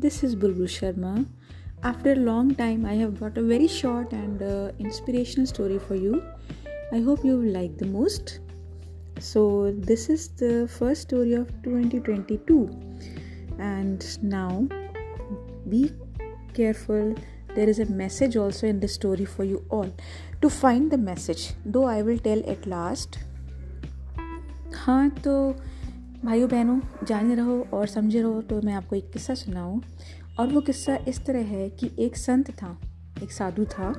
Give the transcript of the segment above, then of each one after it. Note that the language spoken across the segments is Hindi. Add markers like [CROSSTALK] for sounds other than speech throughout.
this is Bulbul Sharma. After a long time, I have brought a very short and uh, inspirational story for you. I hope you will like the most. So, this is the first story of 2022, and now be careful. There is a message also in the story for you all. To find the message, though I will tell at last. हाँ तो भाइयों, बहनों, जाने रहो और समझे रहो तो मैं आपको एक किस्सा सुनाऊँ। और वो किस्सा इस तरह है कि एक संत था, एक साधु था।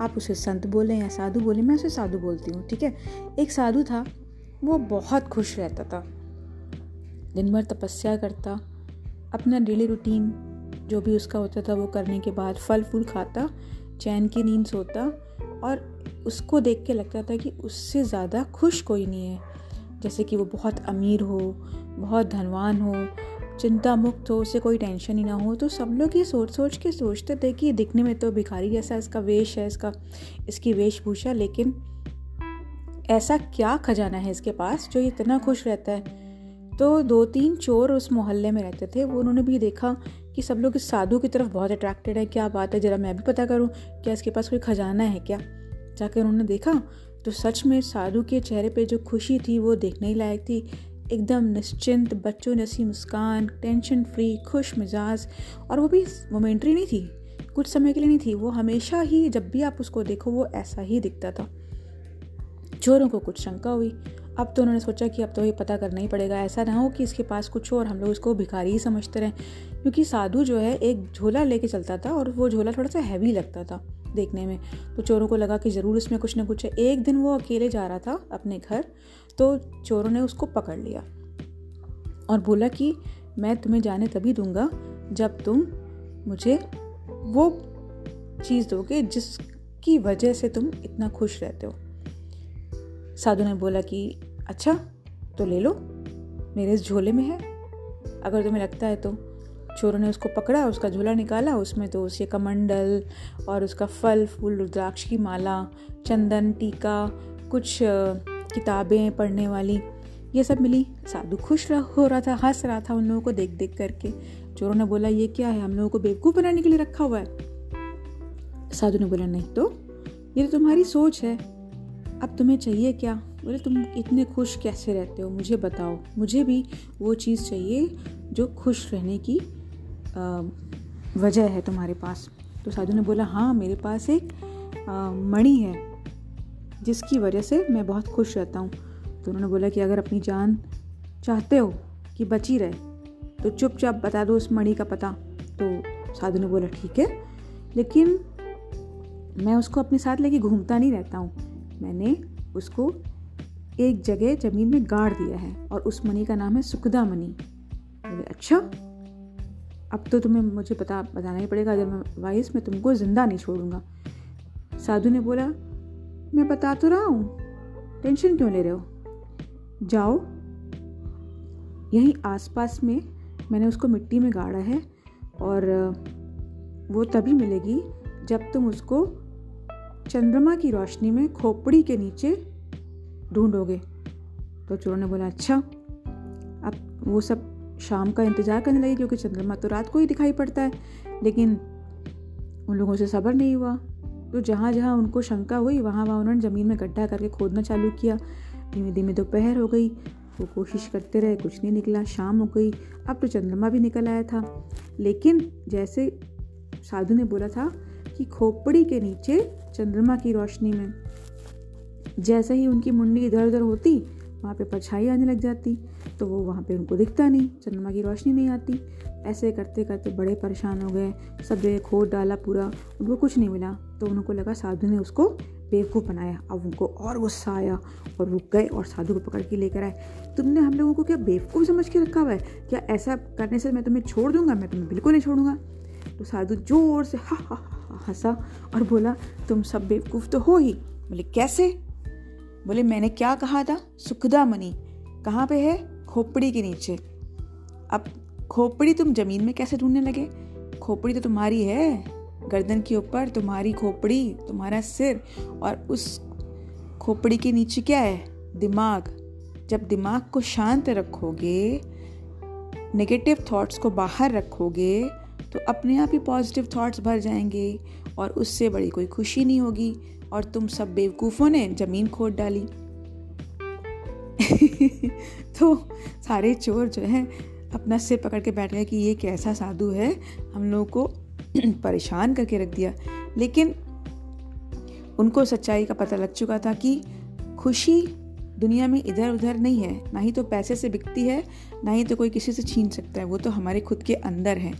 आप उसे संत बोलें या साधु बोलें, मैं उसे साधु बोलती हूँ, ठीक है? एक साधु था, वो बहुत खुश रहता था। दिन भर तपस्या करता, अपना डेली रूटीन जो भी उसका होता था, वो करने के बाद फल फूल खाता, चैन की नींद सोता और उसको देख के लगता था कि उससे ज़्यादा खुश कोई नहीं है। जैसे कि वो बहुत अमीर हो, बहुत धनवान हो चिंता मुक्त हो, उसे कोई टेंशन ही ना हो तो सब लोग ये सोच सोच के सोचते थे कि दिखने में तो भिखारी जैसा इसका वेश है, इसका, इसकी वेशभूषा, लेकिन ऐसा क्या खजाना है इसके पास जो इतना खुश रहता है? तो दो तीन चोर उस मोहल्ले में रहते थे, वो उन्होंने भी देखा कि सब लोग इस साधु की तरफ़ बहुत अट्रैक्टेड है। क्या बात है, ज़रा मैं भी पता करूँ, क्या इसके पास कोई खजाना है क्या? जाकर उन्होंने देखा तो सच में साधु के चेहरे पे जो खुशी थी, वो देखने ही लायक थी। एकदम निश्चिंत, बच्चों जैसी मुस्कान टेंशन फ्री खुश मिजाज। और वो भी मोमेंट्री नहीं थी, कुछ समय के लिए नहीं थी। वो हमेशा ही, जब भी आप उसको देखो, वो ऐसा ही दिखता था। चोरों को कुछ शंका हुई। अब तो उन्होंने सोचा कि अब तो ये पता करना ही पड़ेगा। ऐसा ना हो कि इसके पास कुछ और हम लोग उसको भिखारी ही समझते रहें। क्योंकि साधु जो है, एक झोला लेके चलता था और वो झोला थोड़ा सा हैवी लगता था देखने में। तो चोरों को लगा कि ज़रूर इसमें कुछ ना कुछ है। एक दिन वो अकेले जा रहा था अपने घर तो चोरों ने उसको पकड़ लिया और बोला कि, मैं तुम्हें जाने तभी दूँगा जब तुम मुझे वो चीज़ दोगे जिसकी वजह से तुम इतना खुश रहते हो। साधु ने बोला कि अच्छा तो ले लो, मेरे इस झोले में है, अगर तुम्हें लगता है तो। चोरों ने उसको पकड़ा, उसका झोला निकाला, उसमें तो उसके कमंडल और उसका फल, फूल, रुद्राक्ष की माला, चंदन, टीका, कुछ किताबें पढ़ने वाली, ये सब मिली। साधु खुश हो रहा था, हंस रहा था उन लोगों को देख देख करके। चोरों ने बोला, ये क्या है? हम लोगों को बेवकूफ़ बनाने के लिए रखा हुआ है। साधु ने बोला, नहीं तो? ये तो तुम्हारी सोच है। अब तुम्हें चाहिए क्या? बोले, तुम इतने खुश कैसे रहते हो? मुझे बताओ। मुझे भी वो चीज़ चाहिए जो खुश रहने की वजह है तुम्हारे पास। तो साधु ने बोला हाँ मेरे पास एक मणि है, जिसकी वजह से मैं बहुत खुश रहता हूँ। तो उन्होंने बोला कि अगर अपनी जान चाहते हो कि बची रहे तो चुपचाप बता दो उस मणि का पता। तो साधु ने बोला, ठीक है। लेकिन मैं उसको अपने साथ लेके घूमता नहीं रहता हूँ। मैंने उसको एक जगह ज़मीन में गाड़ दिया है और उस मणि का नाम है सुखदा मणि बोले अच्छा अब तो तुम्हें मुझे पता, बताना ही पड़ेगा, अगर मैं वाइस मैं तुमको ज़िंदा नहीं छोड़ूँगा। साधु ने बोला, मैं बता तो रहा हूँ। टेंशन क्यों ले रहे हो? जाओ। यहीं आसपास में मैंने उसको मिट्टी में गाड़ा है और वो तभी मिलेगी जब तुम उसको चंद्रमा की रोशनी में खोपड़ी के नीचे ढूंढोगे। तो चोरों ने बोला अच्छा अब वो सब शाम का इंतज़ार करने लगे, क्योंकि चंद्रमा तो रात को ही दिखाई पड़ता है। लेकिन उन लोगों से सब्र नहीं हुआ। तो जहाँ जहाँ उनको शंका हुई, वहाँ वहाँ उन्होंने ज़मीन में गड्ढा करके खोदना चालू किया। धीमे धीमे दोपहर हो गई। वो कोशिश करते रहे, कुछ नहीं निकला। शाम हो गई। अब तो चंद्रमा भी निकल आया था। लेकिन जैसे साधु ने बोला था कि खोपड़ी के नीचे चंद्रमा की रोशनी में, जैसे ही उनकी मुंडी इधर उधर होती वहाँ पे परछाई आने लग जाती तो वो वहाँ पे उनको दिखता नहीं, चंद्रमा की रोशनी नहीं आती। ऐसे करते करते बड़े परेशान हो गए, सब जगह खोद डाला पूरा, उनको कुछ नहीं मिला। तो उनको लगा साधु ने उसको बेवकूफ़ बनाया। अब उनको और गुस्सा आया और वो गए और साधु को पकड़ के लेकर आए। तुमने हम लोगों को क्या बेवकूफ़ समझ के रखा हुआ है? क्या ऐसा करने से मैं तुम्हें छोड़ दूँगा? मैं तुम्हें बिल्कुल नहीं छोड़ूँगा। तो साधु ज़ोर से हा हा हंसा और बोला, तुम सब बेवकूफ़ तो हो ही बोले कैसे? बोले, मैंने क्या कहा था? सुखदा मनी। कहाँ पे है? खोपड़ी के नीचे। अब खोपड़ी तुम ज़मीन में कैसे ढूँढने लगे? खोपड़ी तो तुम्हारी है। गर्दन के ऊपर तुम्हारी खोपड़ी, तुम्हारा सिर, और उस खोपड़ी के नीचे क्या है? दिमाग। जब दिमाग को शांत रखोगे नेगेटिव थॉट्स को बाहर रखोगे तो अपने आप ही पॉजिटिव थॉट्स भर जाएँगे और उससे बड़ी कोई खुशी नहीं होगी और तुम सब बेवकूफ़ों ने ज़मीन खोद डाली। [LAUGHS] तो सारे चोर जो हैं, अपना सिर पकड़ के बैठ गए कि ये कैसा साधु है, हम लोगों को [CLEARS THROAT] परेशान करके रख दिया। लेकिन उनको सच्चाई का पता लग चुका था कि खुशी दुनिया में इधर उधर नहीं है, ना ही तो पैसे से बिकती है, ना ही तो कोई किसी से छीन सकता है, वो तो हमारे खुद के अंदर है।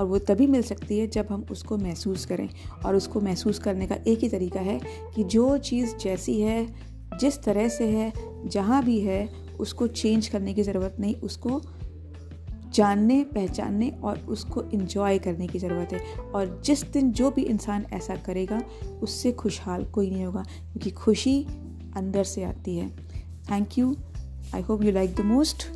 और वो तभी मिल सकती है जब हम उसको महसूस करें। और उसको महसूस करने का एक ही तरीका है कि जो चीज़ जैसी है, जिस तरह से है, जहाँ भी है, उसको चेंज करने की ज़रूरत नहीं, उसको जानने, पहचानने और उसको इन्जॉय करने की ज़रूरत है। और जिस दिन जो भी इंसान ऐसा करेगा, उससे खुशहाल कोई नहीं होगा, क्योंकि खुशी अंदर से आती है। Thank you. I hope you like the most.